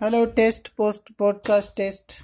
Hello, test post podcast test.